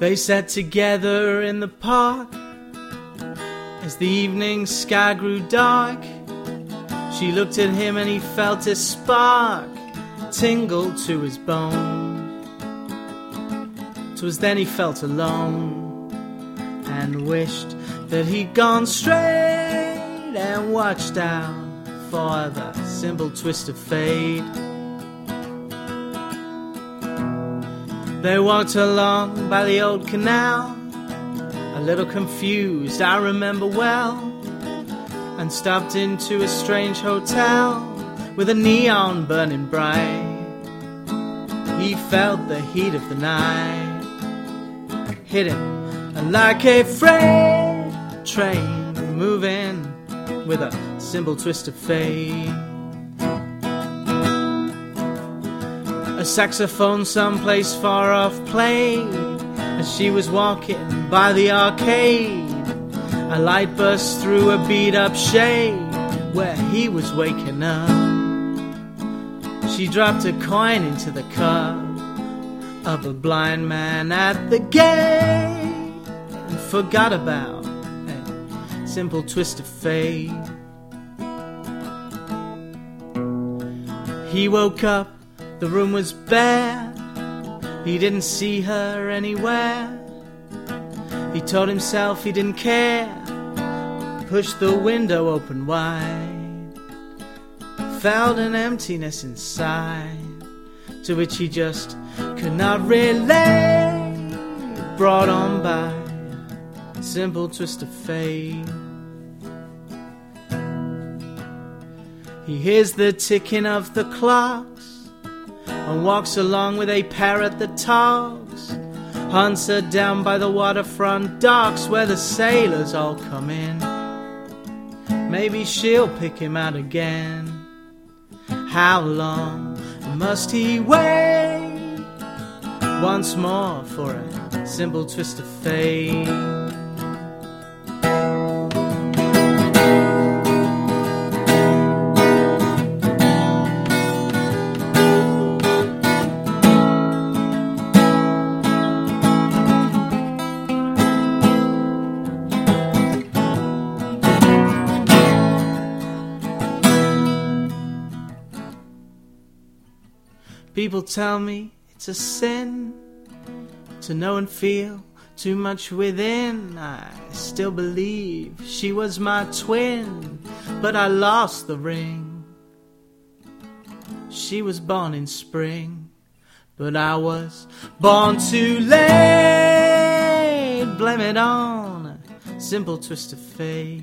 They sat together in the park as the evening sky grew dark. She looked at him and he felt a spark tingle to his bone. 'Twas then he felt alone and wished that he'd gone straight and watched out for the simple twist of fate. They walked along by the old canal, a little confused, I remember well, and stopped into a strange hotel with a neon burning bright. He felt the heat of the night hit him like a freight train moving with a simple twist of fate. A saxophone someplace far off played as she was walking by the arcade. A light burst through a beat up shade where he was waking up. She dropped a coin into the cup of a blind man at the gate and forgot about a simple twist of fate. He woke up, the room was bare. He didn't see her anywhere. He told himself he didn't care. Pushed the window open wide. Felt an emptiness inside to which he just could not relate. Brought on by a simple twist of fate. He hears the ticking of the clocks and walks along with a parrot that talks. Hunts her down by the waterfront docks where the sailors all come in. Maybe she'll pick him out again. How long must he wait once more for a simple twist of fate? People tell me it's a sin to know and feel too much within. I still believe she was my twin, but I lost the ring. She was born in spring, but I was born too late. Blame it on a simple twist of fate.